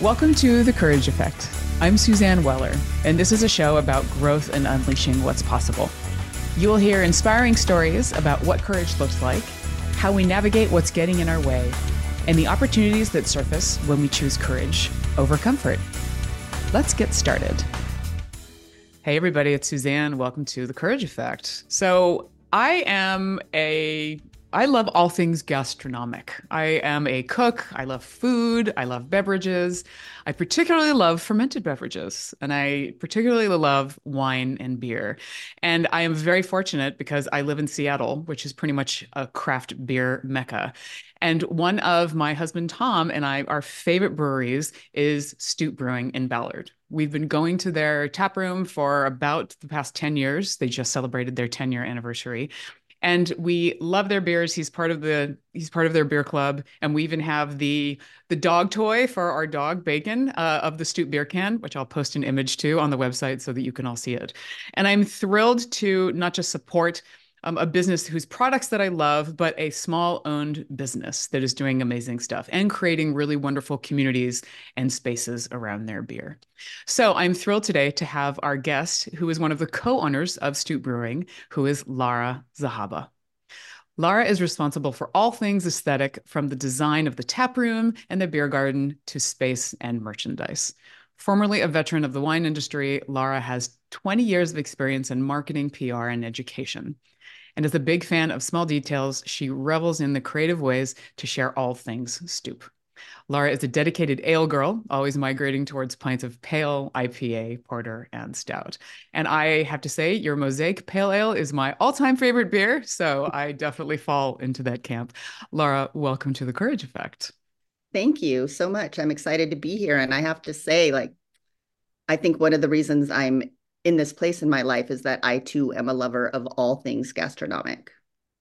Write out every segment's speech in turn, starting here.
Welcome to The Courage Effect. I'm Suzanne Weller, and this is a show about growth and unleashing what's possible. You will hear inspiring stories about what courage looks like, how we navigate what's getting in our way, and the opportunities that surface when we choose courage over comfort. Let's get started. Hey, everybody, it's Suzanne. Welcome to The Courage Effect. So, I am a I love all things gastronomic. I am a cook. I love food. I love beverages. I particularly love fermented beverages, and I particularly love wine and beer. And I am very fortunate because I live in Seattle, which is pretty much a craft beer mecca. And one of my husband Tom and I, our favorite breweries is Stoup Brewing in Ballard. We've been going to their tap room for about the past 10 years. They just celebrated their 10 year anniversary and we love their beers. He's part of the he's part of their beer club, and we even have the the dog toy for our dog Bacon uh, of the Stoup beer can, which I'll post an image to on the website so that you can all see it. And I'm thrilled to not just support um, a business whose products that I love, but a small owned business that is doing amazing stuff and creating really wonderful communities and spaces around their beer. So I'm thrilled today to have our guest, who is one of the co owners of Stoup Brewing, who is Lara Zahaba. Lara is responsible for all things aesthetic from the design of the tap room and the beer garden to space and merchandise. Formerly a veteran of the wine industry, Lara has 20 years of experience in marketing, PR, and education. And as a big fan of small details, she revels in the creative ways to share all things Stoup. Laura is a dedicated ale girl, always migrating towards pints of pale, IPA, porter, and stout. And I have to say, your Mosaic Pale Ale is my all time favorite beer. So I definitely fall into that camp. Laura, welcome to the Courage Effect. Thank you so much. I'm excited to be here. And I have to say, like, I think one of the reasons I'm in this place in my life is that I too am a lover of all things gastronomic,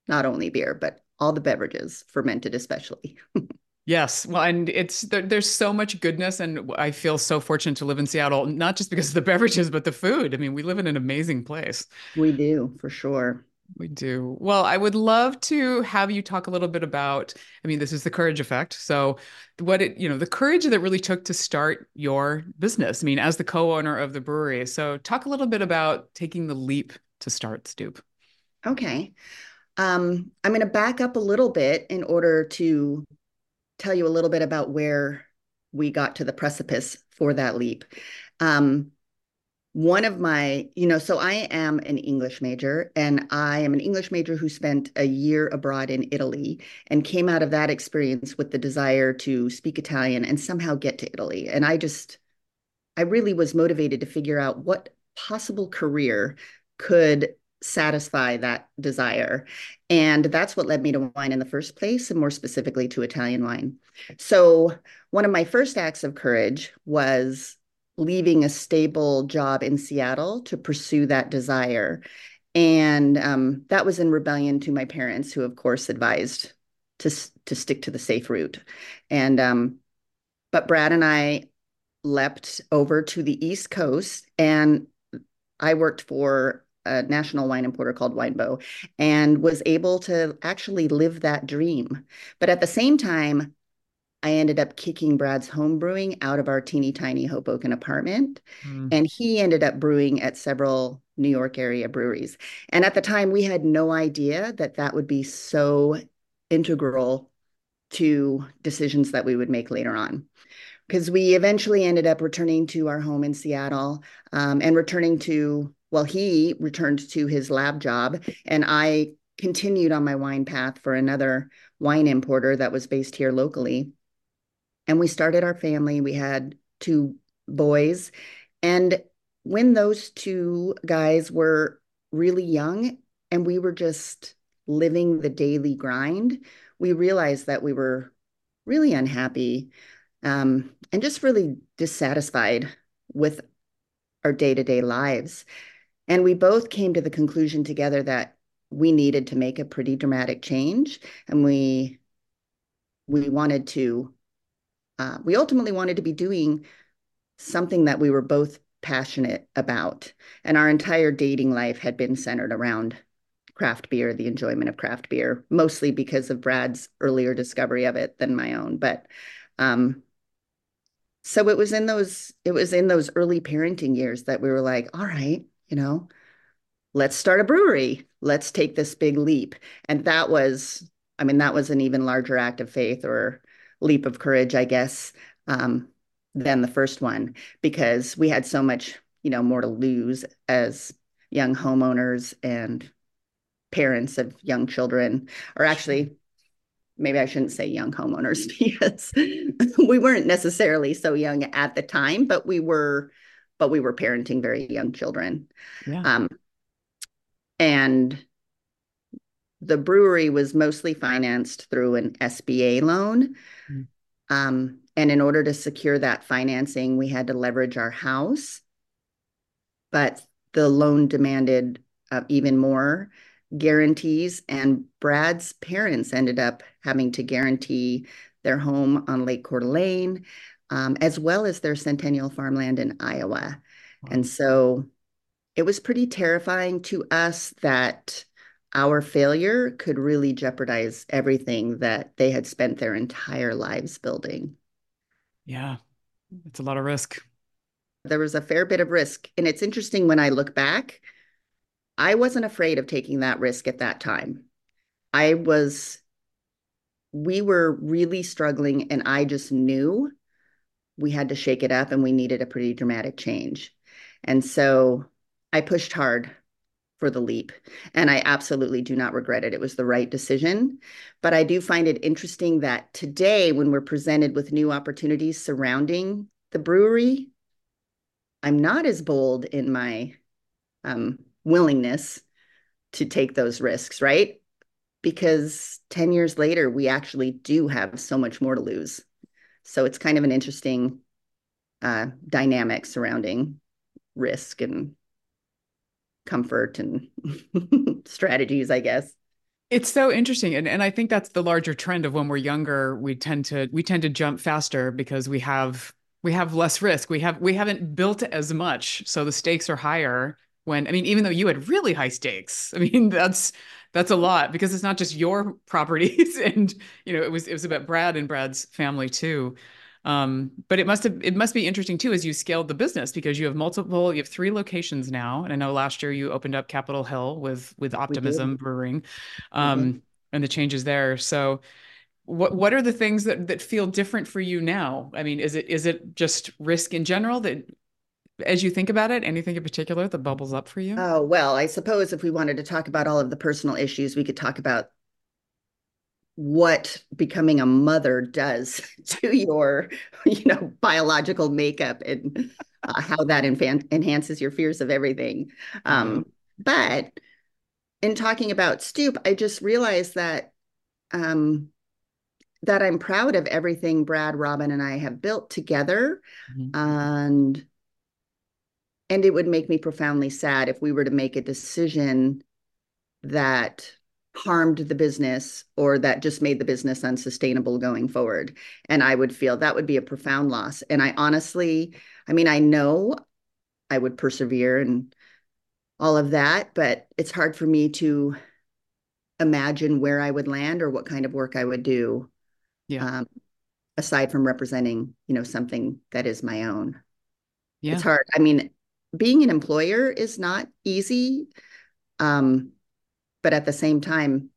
not only beer, but all the beverages, fermented especially. Yes, well, and it's there, there's so much goodness, and I feel so fortunate to live in Seattle, not just because of the beverages, but the food. I mean, we live in an amazing place. We do, for sure. We do. Well, I would love to have you talk a little bit about, I mean, this is the courage effect. So, what it, you know, the courage that really took to start your business. I mean, as the co owner of the brewery. So, talk a little bit about taking the leap to start Stoup. Okay. Um, I'm going to back up a little bit in order to tell you a little bit about where we got to the precipice for that leap. Um, one of my, you know, so I am an English major and I am an English major who spent a year abroad in Italy and came out of that experience with the desire to speak Italian and somehow get to Italy. And I just, I really was motivated to figure out what possible career could satisfy that desire. And that's what led me to wine in the first place, and more specifically to Italian wine. So, one of my first acts of courage was leaving a stable job in Seattle to pursue that desire. And um, that was in rebellion to my parents, who, of course, advised to, to stick to the safe route. And, um, but Brad and I leapt over to the East Coast, and I worked for a national wine importer called Winebow and was able to actually live that dream. But at the same time, I ended up kicking Brad's home brewing out of our teeny tiny Hoboken apartment. Mm. And he ended up brewing at several New York area breweries. And at the time, we had no idea that that would be so integral to decisions that we would make later on. Because we eventually ended up returning to our home in Seattle um, and returning to, well, he returned to his lab job, and I continued on my wine path for another wine importer that was based here locally and we started our family. We had two boys. And when those two guys were really young and we were just living the daily grind, we realized that we were really unhappy um, and just really dissatisfied with our day to day lives. And we both came to the conclusion together that we needed to make a pretty dramatic change and we we wanted to uh, we ultimately wanted to be doing something that we were both passionate about. And our entire dating life had been centered around craft beer, the enjoyment of craft beer, mostly because of Brad's earlier discovery of it than my own. But um, so it was in those it was in those early parenting years that we were like, all right, you know, let's start a brewery. Let's take this big leap. And that was, I mean, that was an even larger act of faith or leap of courage, I guess, um, than the first one because we had so much, you know, more to lose as young homeowners and parents of young children, or actually maybe I shouldn't say young homeowners because we weren't necessarily so young at the time, but we were, but we were parenting very young children. Yeah. Um, and the brewery was mostly financed through an SBA loan. Mm. Um, and in order to secure that financing, we had to leverage our house. But the loan demanded uh, even more guarantees, and Brad's parents ended up having to guarantee their home on Lake Coeur d'Alene, um, as well as their Centennial farmland in Iowa. Wow. And so it was pretty terrifying to us that our failure could really jeopardize everything that they had spent their entire lives building. Yeah, it's a lot of risk. There was a fair bit of risk. And it's interesting when I look back, I wasn't afraid of taking that risk at that time. I was, we were really struggling, and I just knew we had to shake it up and we needed a pretty dramatic change. And so I pushed hard for the leap, and I absolutely do not regret it. It was the right decision. But I do find it interesting that today, when we're presented with new opportunities surrounding the brewery, I'm not as bold in my um, willingness to take those risks, right? Because 10 years later, we actually do have so much more to lose. So it's kind of an interesting uh, dynamic surrounding risk and comfort and strategies, I guess. It's so interesting. And, and I think that's the larger trend of when we're younger, we tend to we tend to jump faster because we have we have less risk. We have we haven't built as much. So the stakes are higher when I mean, even though you had really high stakes, I mean, that's that's a lot because it's not just your properties, and you know, it was it was about Brad and Brad's family too. Um, but it must have it must be interesting too as you scaled the business because you have multiple, you have three locations now, and I know last year you opened up Capitol Hill with with Optimism Brewing, um, mm-hmm. and the changes there. So what what are the things that that feel different for you now? I mean, is it is it just risk in general that as you think about it, anything in particular that bubbles up for you? Oh, well, I suppose if we wanted to talk about all of the personal issues, we could talk about what becoming a mother does to your, you know, biological makeup and uh, how that infan- enhances your fears of everything. Um, mm-hmm. But in talking about Stoup I just realized that um, that I'm proud of everything Brad, Robyn, and I have built together, mm-hmm. and and it would make me profoundly sad if we were to make a decision that harmed the business or that just made the business unsustainable going forward. And I would feel that would be a profound loss. And I honestly, I mean, I know I would persevere and all of that, but it's hard for me to imagine where I would land or what kind of work I would do. Yeah. Um, aside from representing, you know, something that is my own. Yeah. It's hard. I mean, being an employer is not easy. Um, but at the same time,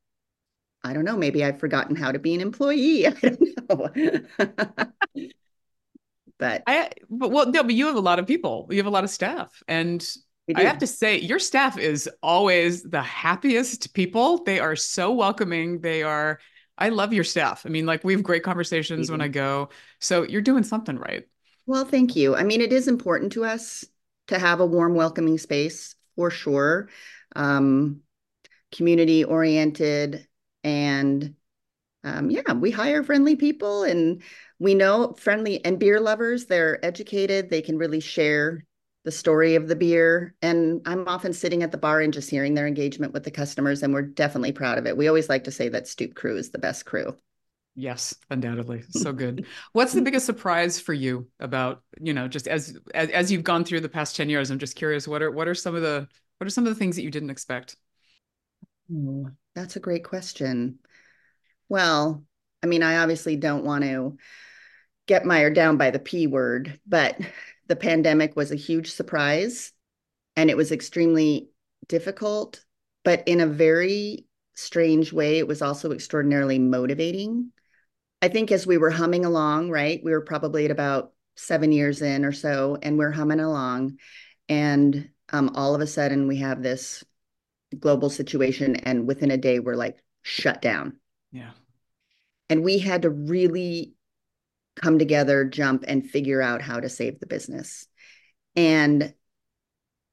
I don't know, maybe I've forgotten how to be an employee. I don't know. but I but well no, but you have a lot of people. You have a lot of staff. And I have to say, your staff is always the happiest people. They are so welcoming. They are I love your staff. I mean, like we have great conversations when I go. So you're doing something right. Well, thank you. I mean, it is important to us to have a warm, welcoming space for sure. Um, community oriented and um, yeah, we hire friendly people and we know friendly and beer lovers. They're educated. They can really share the story of the beer. And I'm often sitting at the bar and just hearing their engagement with the customers. And we're definitely proud of it. We always like to say that Stoup Crew is the best crew. Yes, undoubtedly. So good. What's the biggest surprise for you about, you know, just as, as as you've gone through the past 10 years, I'm just curious what are what are some of the what are some of the things that you didn't expect? Oh, that's a great question. Well, I mean, I obviously don't want to get mired down by the P word, but the pandemic was a huge surprise and it was extremely difficult, but in a very strange way, it was also extraordinarily motivating. I think as we were humming along, right, we were probably at about seven years in or so, and we're humming along. And um, all of a sudden, we have this global situation, and within a day, we're like shut down. Yeah. And we had to really come together, jump, and figure out how to save the business. And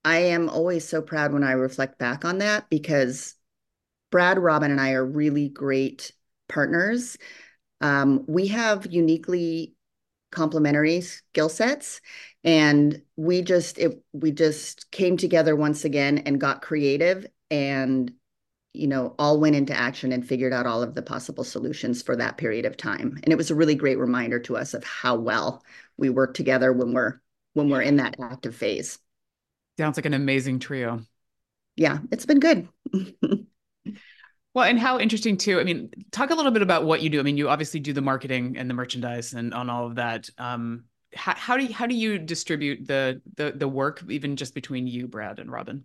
I am always so proud when I reflect back on that because Brad, Robyn, and I are really great partners. Um, we have uniquely complementary skill sets and we just it, we just came together once again and got creative and you know all went into action and figured out all of the possible solutions for that period of time. And it was a really great reminder to us of how well we work together when we're when we're in that active phase. Sounds like an amazing trio. Yeah it's been good. Well and how interesting too i mean talk a little bit about what you do. I mean you obviously do the marketing and the merchandise and on all of that. Um how, how do you how do you distribute the the the work even just between you brad and Robyn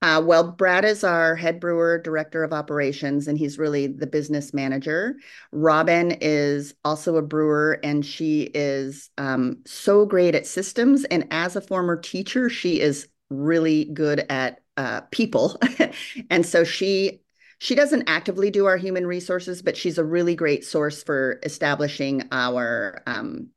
uh, well, Brad is our head brewer, director of operations, and he's really the business manager. Robyn is also a brewer, and she is um, so great at systems. And as a former teacher, she is really good at uh, people. and so she she doesn't actively do our human resources, but she's a really great source for establishing our um,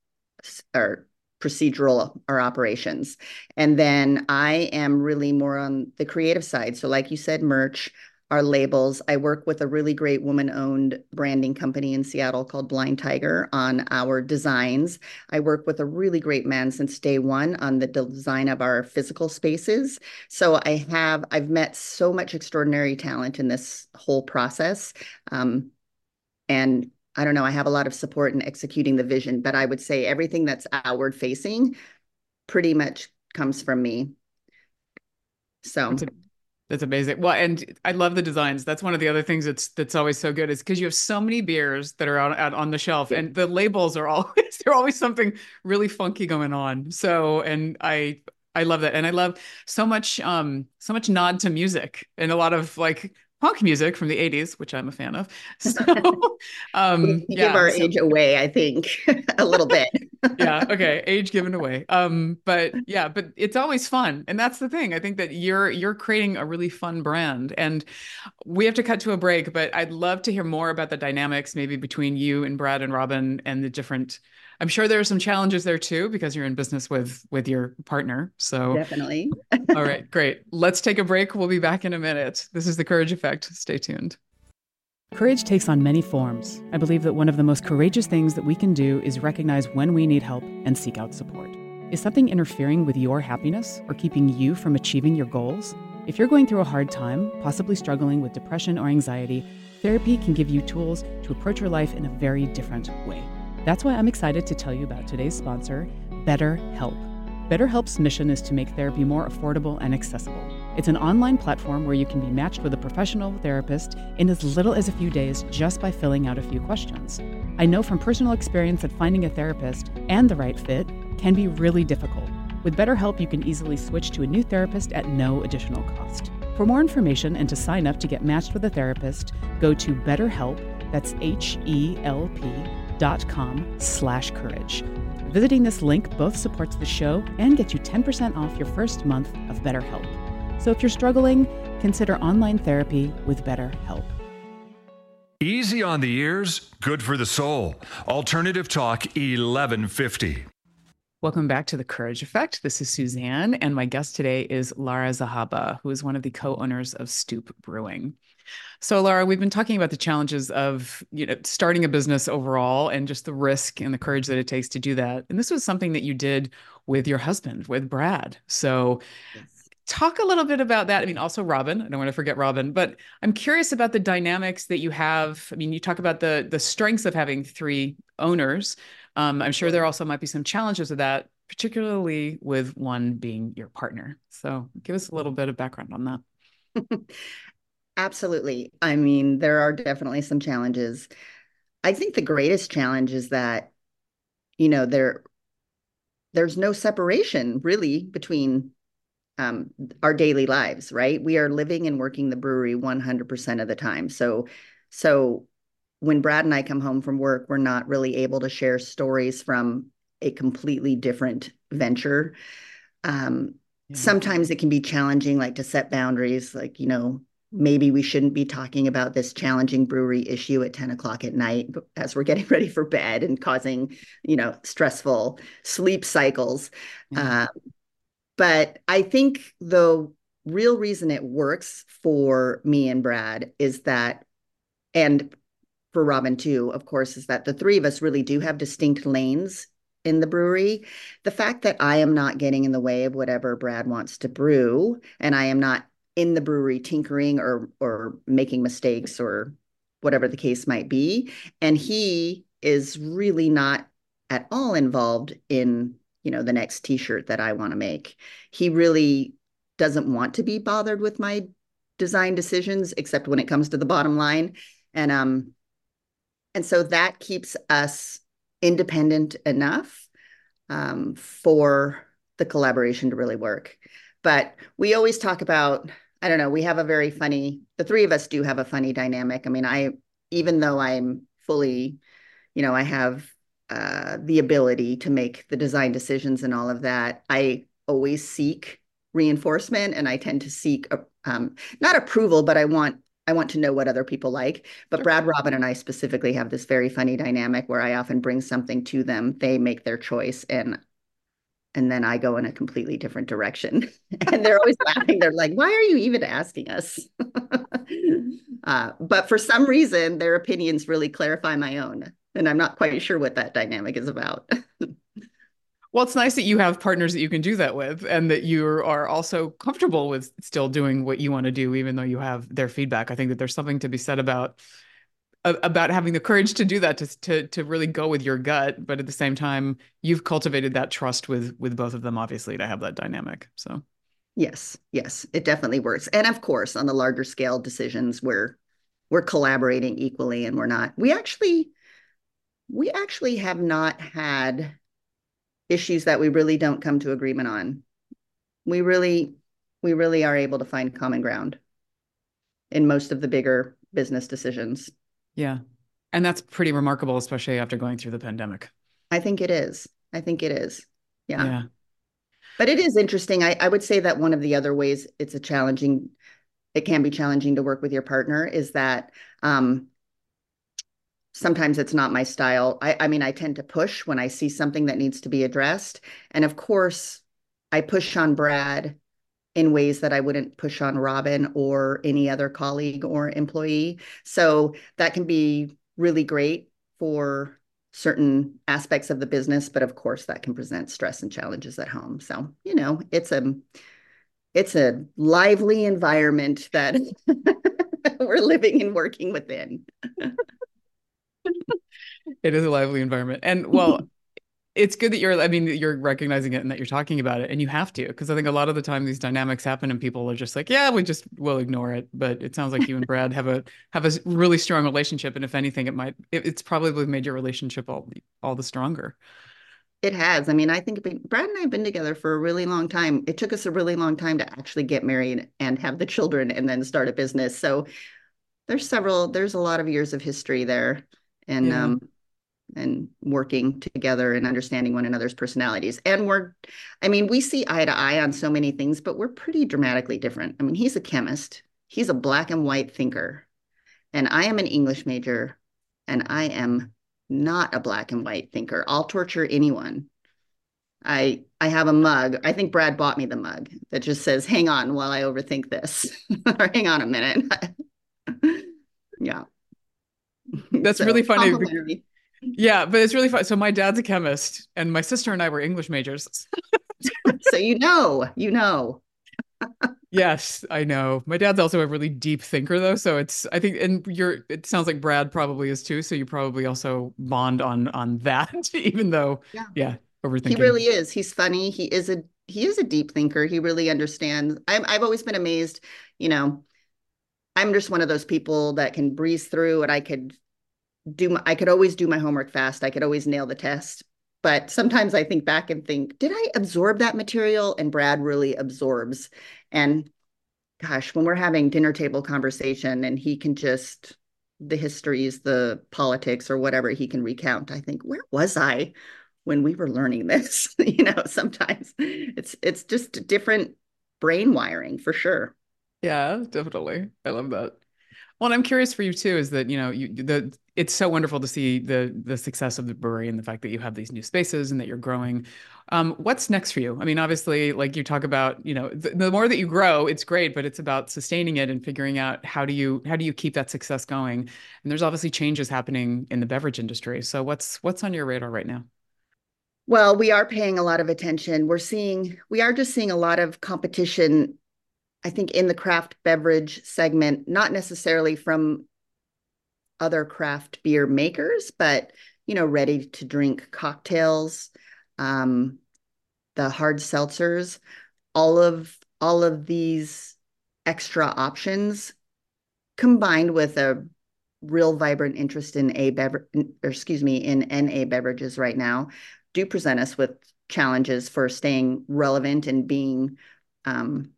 our procedural or operations. And then I am really more on the creative side. So, like you said, merch, our labels. I work with a really great woman owned branding company in Seattle called Blind Tiger on our designs. I work with a really great man since day one on the design of our physical spaces. So I have, I've met so much extraordinary talent in this whole process. Um, and I don't know, I have a lot of support in executing the vision, but I would say everything that's outward facing pretty much comes from me. So that's, a, that's amazing. Well, and I love the designs. That's one of the other things that's that's always so good is because you have so many beers that are out, out on the shelf, yeah. and the labels are always they're always something really funky going on. So, and I I love that, and I love so much um so much nod to music and a lot of like punk music from the 80s which i'm a fan of. So um yeah, give our so, age away i think a little bit. Yeah okay age given away. Um but yeah but it's always fun and that's the thing i think that you're you're creating a really fun brand and we have to cut to a break but i'd love to hear more about the dynamics maybe between you and brad and Robyn and the different I'm sure there are some challenges there too because you're in business with with your partner. So definitely. all right, great. Let's take a break. We'll be back in a minute. This is the Courage Effect. Stay tuned. Courage takes on many forms. I believe that one of the most courageous things that we can do is recognize when we need help and seek out support. Is something interfering with your happiness or keeping you from achieving your goals? If you're going through a hard time, possibly struggling with depression or anxiety, therapy can give you tools to approach your life in a very different way. That's why I'm excited to tell you about today's sponsor, BetterHelp. BetterHelp's mission is to make therapy more affordable and accessible. It's an online platform where you can be matched with a professional therapist in as little as a few days just by filling out a few questions. I know from personal experience that finding a therapist and the right fit can be really difficult. With BetterHelp, you can easily switch to a new therapist at no additional cost. For more information and to sign up to get matched with a therapist, go to BetterHelp, that's H E L P com slash courage. Visiting this link both supports the show and gets you 10% off your first month of BetterHelp. So if you're struggling, consider online therapy with BetterHelp. Easy on the ears, good for the soul. Alternative Talk 1150. Welcome back to the Courage Effect. This is Suzanne, and my guest today is Lara Zahaba, who is one of the co owners of Stoup Brewing. So, Laura, we've been talking about the challenges of you know starting a business overall, and just the risk and the courage that it takes to do that. And this was something that you did with your husband, with Brad. So, yes. talk a little bit about that. I mean, also Robyn. I don't want to forget Robyn, but I'm curious about the dynamics that you have. I mean, you talk about the the strengths of having three owners. Um, I'm sure there also might be some challenges with that, particularly with one being your partner. So, give us a little bit of background on that. Absolutely. I mean, there are definitely some challenges. I think the greatest challenge is that you know, there there's no separation really between um, our daily lives, right? We are living and working the brewery 100% of the time. So, so when Brad and I come home from work, we're not really able to share stories from a completely different venture. Um, yeah. Sometimes it can be challenging, like to set boundaries, like, you know, maybe we shouldn't be talking about this challenging brewery issue at 10 o'clock at night as we're getting ready for bed and causing you know stressful sleep cycles uh, but i think the real reason it works for me and brad is that and for Robyn too of course is that the three of us really do have distinct lanes in the brewery. The fact that i am not getting in the way of whatever brad wants to brew and i am not in the brewery tinkering or or making mistakes or whatever the case might be and he is really not at all involved in you know the next t-shirt that I want to make. He really doesn't want to be bothered with my design decisions except when it comes to the bottom line and um and so that keeps us independent enough um, for the collaboration to really work but we always talk about I don't know, we have a very funny, the three of us do have a funny dynamic. I mean, I, even though I'm fully, you know, I have uh, the ability to make the design decisions and all of that, I always seek reinforcement and I tend to seek, um, not approval, but I want I want to know what other people like. But sure. Brad, Robyn, and I specifically have this very funny dynamic where I often bring something to them. They make their choice, and and then I go in a completely different direction. and they're always laughing. They're like, why are you even asking us? uh, but for some reason, their opinions really clarify my own. And I'm not quite sure what that dynamic is about. Well, it's nice that you have partners that you can do that with and that you are also comfortable with still doing what you want to do, even though you have their feedback. I think that there's something to be said about about having the courage to do that to, to to really go with your gut but at the same time you've cultivated that trust with with both of them obviously to have that dynamic so yes yes it definitely works and of course on the larger scale decisions we're we're collaborating equally and we're not we actually we actually have not had issues that we really don't come to agreement on we really we really are able to find common ground in most of the bigger business decisions yeah. And that's pretty remarkable, especially after going through the pandemic. I think it is. I think it is. Yeah. Yeah. But it is interesting. I, I would say that one of the other ways it's a challenging, it can be challenging to work with your partner is that um, sometimes it's not my style. I, I mean, I tend to push when I see something that needs to be addressed. And of course, I push on Brad in ways that I wouldn't push on Robyn or any other colleague or employee. So that can be really great for certain aspects of the business, but of course that can present stress and challenges at home. So, you know, it's a it's a lively environment that we're living and working within. it is a lively environment. And well, it's good that you're i mean you're recognizing it and that you're talking about it and you have to because i think a lot of the time these dynamics happen and people are just like yeah we just will ignore it. But it sounds like you and brad have a have a really strong relationship and if anything it might it, it's probably made your relationship all all the stronger. It has. I mean i think brad and i have been together for a really long time. It took us a really long time to actually get married and have the children and then start a business. So there's several there's a lot of years of history there and yeah. um and working together and understanding one another's personalities. And we're, I mean, we see eye to eye on so many things, but we're pretty dramatically different. I mean, he's a chemist, he's a black and white thinker, and I am an English major, and I am not a black and white thinker. I'll torture anyone. I I have a mug. I think Brad bought me the mug that just says "Hang on while I overthink this," or "Hang on a minute." yeah, that's so, really funny. Yeah, but it's really fun. So my dad's a chemist, and my sister and I were English majors. so you know, you know. yes, I know. My dad's also a really deep thinker, though. So it's I think, and you're. It sounds like Brad probably is too. So you probably also bond on on that, even though, yeah, yeah overthinking. He really is. He's funny. He is a he is a deep thinker. He really understands. I'm, I've always been amazed. You know, I'm just one of those people that can breeze through, and I could do my, I could always do my homework fast. I could always nail the test. but sometimes I think back and think, did I absorb that material? And Brad really absorbs. And gosh, when we're having dinner table conversation and he can just the histories, the politics, or whatever he can recount, I think, where was I when we were learning this? you know, sometimes it's it's just different brain wiring for sure. Yeah, definitely. I love that. Well, I'm curious for you too. Is that you know you the it's so wonderful to see the the success of the brewery and the fact that you have these new spaces and that you're growing. Um, what's next for you? I mean, obviously, like you talk about, you know, the, the, more that you grow, it's great, but it's about sustaining it and figuring out how do you how do you keep that success going. And there's obviously changes happening in the beverage industry. So what's what's on your radar right now? Well, we are paying a lot of attention. We're seeing we are just seeing a lot of competition I think in the craft beverage segment, not necessarily from other craft beer makers, but you know, ready to drink cocktails, um, the hard seltzers, all of all of these extra options combined with a real vibrant interest in a beverage, excuse me, in NA beverages right now, do present us with challenges for staying relevant and being um,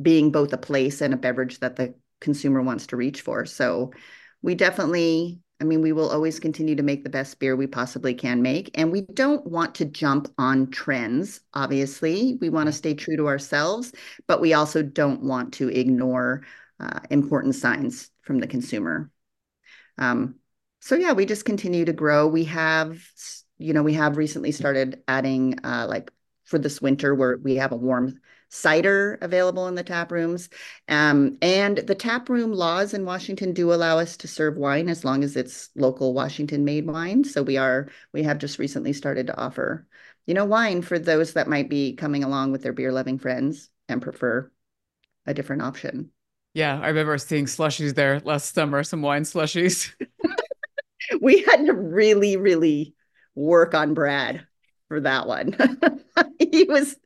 being both a place and a beverage that the consumer wants to reach for. So we definitely, I mean, we will always continue to make the best beer we possibly can make. And we don't want to jump on trends, obviously. We want to stay true to ourselves, but we also don't want to ignore uh, important signs from the consumer. Um, so yeah, we just continue to grow. We have, you know, we have recently started adding uh, like for this winter where we have a warm cider available in the tap rooms. Um, and the tap room laws in Washington do allow us to serve wine as long as it's local Washington made wine. So we are, we have just recently started to offer, you know, wine for those that might be coming along with their beer loving friends and prefer a different option. Yeah, I remember seeing slushies there last summer, some wine slushies. we had to really, really work on Brad for that one. he was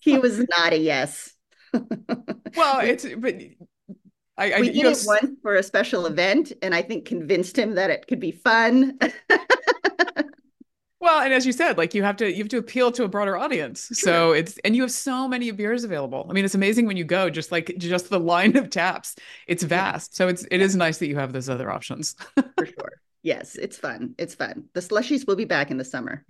he was not a yes. well, it's but I, I we did it once for a special event, and I think convinced him that it could be fun. well, and as you said, like you have to you have to appeal to a broader audience. So it's and you have so many beers available. I mean, it's amazing when you go, just like just the line of taps. It's vast. So it's it is nice that you have those other options. for sure. Yes, it's fun. It's fun. The slushies will be back in the summer.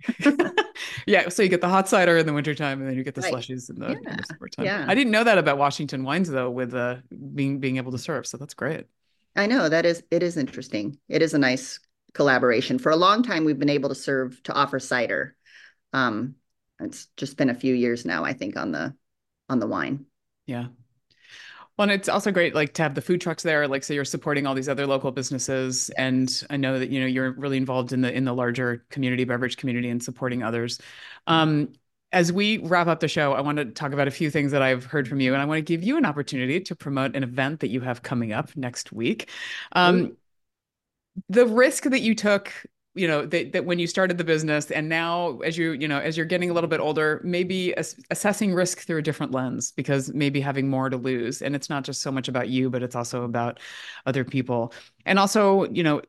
yeah, so you get the hot cider in the wintertime and then you get the right. slushies in the, yeah. in the summertime. Yeah. I didn't know that about Washington wines though with uh being being able to serve. So that's great. I know that is it is interesting. It is a nice collaboration. For a long time we've been able to serve to offer cider. Um it's just been a few years now I think on the on the wine. Yeah. Well, and it's also great, like to have the food trucks there. Like, so you're supporting all these other local businesses, and I know that you know you're really involved in the in the larger community beverage community and supporting others. Um, as we wrap up the show, I want to talk about a few things that I've heard from you, and I want to give you an opportunity to promote an event that you have coming up next week. Um, the risk that you took you know that, that when you started the business and now as you you know as you're getting a little bit older maybe ass- assessing risk through a different lens because maybe having more to lose and it's not just so much about you but it's also about other people. And also you know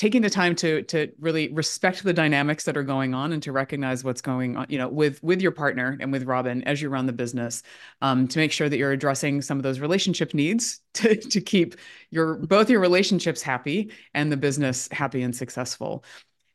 taking the time to to really respect the dynamics that are going on and to recognize what's going on you know with with your partner and with Robyn as you run the business um, to make sure that you're addressing some of those relationship needs to, to keep your both your relationships happy and the business happy and successful.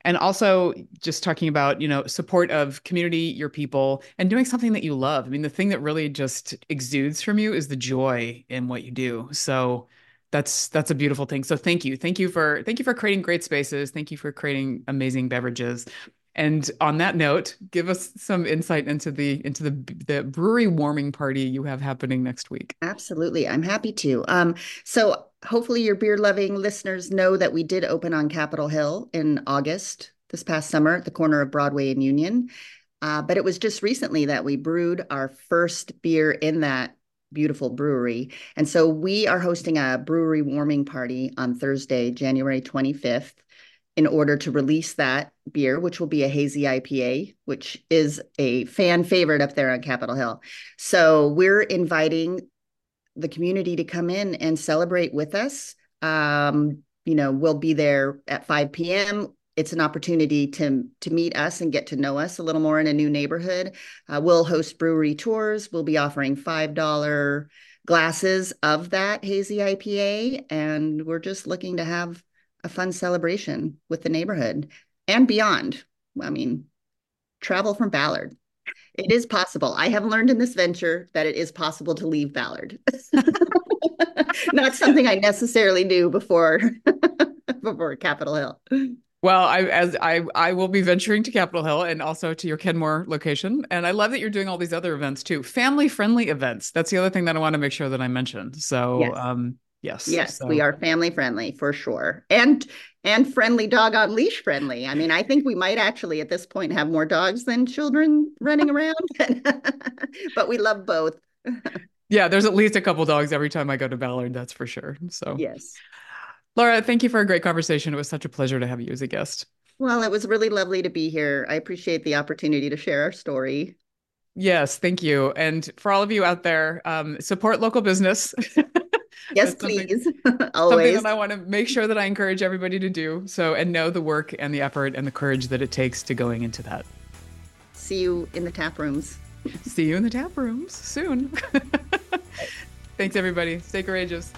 And also just talking about you know support of community your people and doing something that you love. I mean the thing that really just exudes from you is the joy in what you do. So that's that's a beautiful thing. So thank you. Thank you for thank you for creating great spaces. Thank you for creating amazing beverages. And on that note give us some insight into the into the the brewery warming party you have happening next week. Absolutely. I'm happy to. Um so hopefully your beer loving listeners know that we did open on capitol hill in august this past summer at the corner of broadway and union. Uh, but it was just recently that we brewed our first beer in that beautiful brewery. And so we are hosting a brewery warming party on Thursday, January 25th, in order to release that beer, which will be a hazy IPA, which is a fan favorite up there on Capitol Hill. So we're inviting the community to come in and celebrate with us. Um, you know, we'll be there at 5 p.m. it's an opportunity to to meet us and get to know us a little more in a new neighborhood. Uh, we'll host brewery tours. We'll be offering five dollar glasses of that hazy IPA, and we're just looking to have a fun celebration with the neighborhood and beyond. I mean, travel from Ballard. It is possible. I have learned in this venture that it is possible to leave Ballard. Not something I necessarily knew before before Capitol Hill. Well, I as I I will be venturing to Capitol Hill and also to your Kenmore location, and I love that you're doing all these other events too, family friendly events. That's the other thing that I want to make sure that I mentioned. So, yes. um, yes, yes, so. we are family friendly for sure, and and friendly dog on leash friendly. I mean, I think we might actually at this point have more dogs than children running around, but we love both. yeah, there's at least a couple dogs every time I go to Ballard. That's for sure. So yes. Laura, thank you for a great conversation. It was such a pleasure to have you as a guest. Well, it was really lovely to be here. I appreciate the opportunity to share our story. Yes, thank you. And for all of you out there, um, support local business. yes, please. Always. Something that I want to make sure that I encourage everybody to do. So, and know the work and the effort and the courage that it takes to going into that. See you in the tap rooms. See you in the tap rooms soon. Thanks, everybody. Stay courageous.